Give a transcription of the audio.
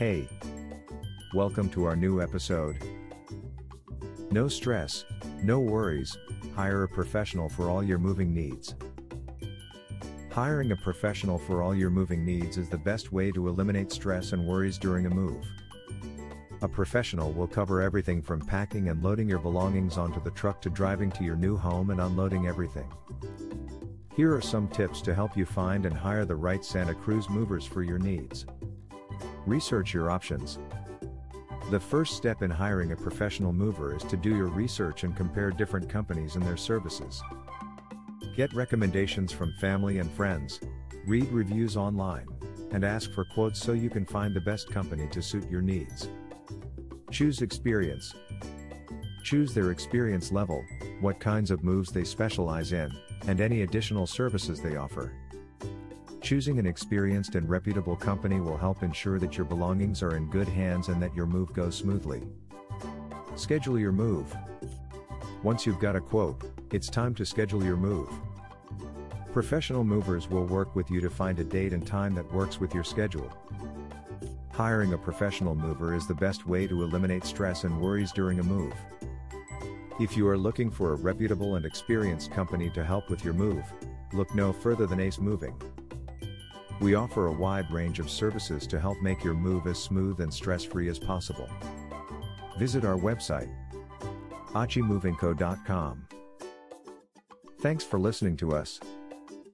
Hey! Welcome to our new episode. No stress, no worries, hire a professional for all your moving needs. Hiring a professional for all your moving needs is the best way to eliminate stress and worries during a move. A professional will cover everything from packing and loading your belongings onto the truck to driving to your new home and unloading everything. Here are some tips to help you find and hire the right Santa Cruz movers for your needs. Research your options. The first step in hiring a professional mover is to do your research and compare different companies and their services. Get recommendations from family and friends, read reviews online, and ask for quotes so you can find the best company to suit your needs. Choose experience. Choose their experience level, what kinds of moves they specialize in, and any additional services they offer. Choosing an experienced and reputable company will help ensure that your belongings are in good hands and that your move goes smoothly. Schedule your move. Once you've got a quote, it's time to schedule your move. Professional movers will work with you to find a date and time that works with your schedule. Hiring a professional mover is the best way to eliminate stress and worries during a move. If you are looking for a reputable and experienced company to help with your move, look no further than Ace Moving. We offer a wide range of services to help make your move as smooth and stress free as possible. Visit our website, acemovingco.com. Thanks for listening to us.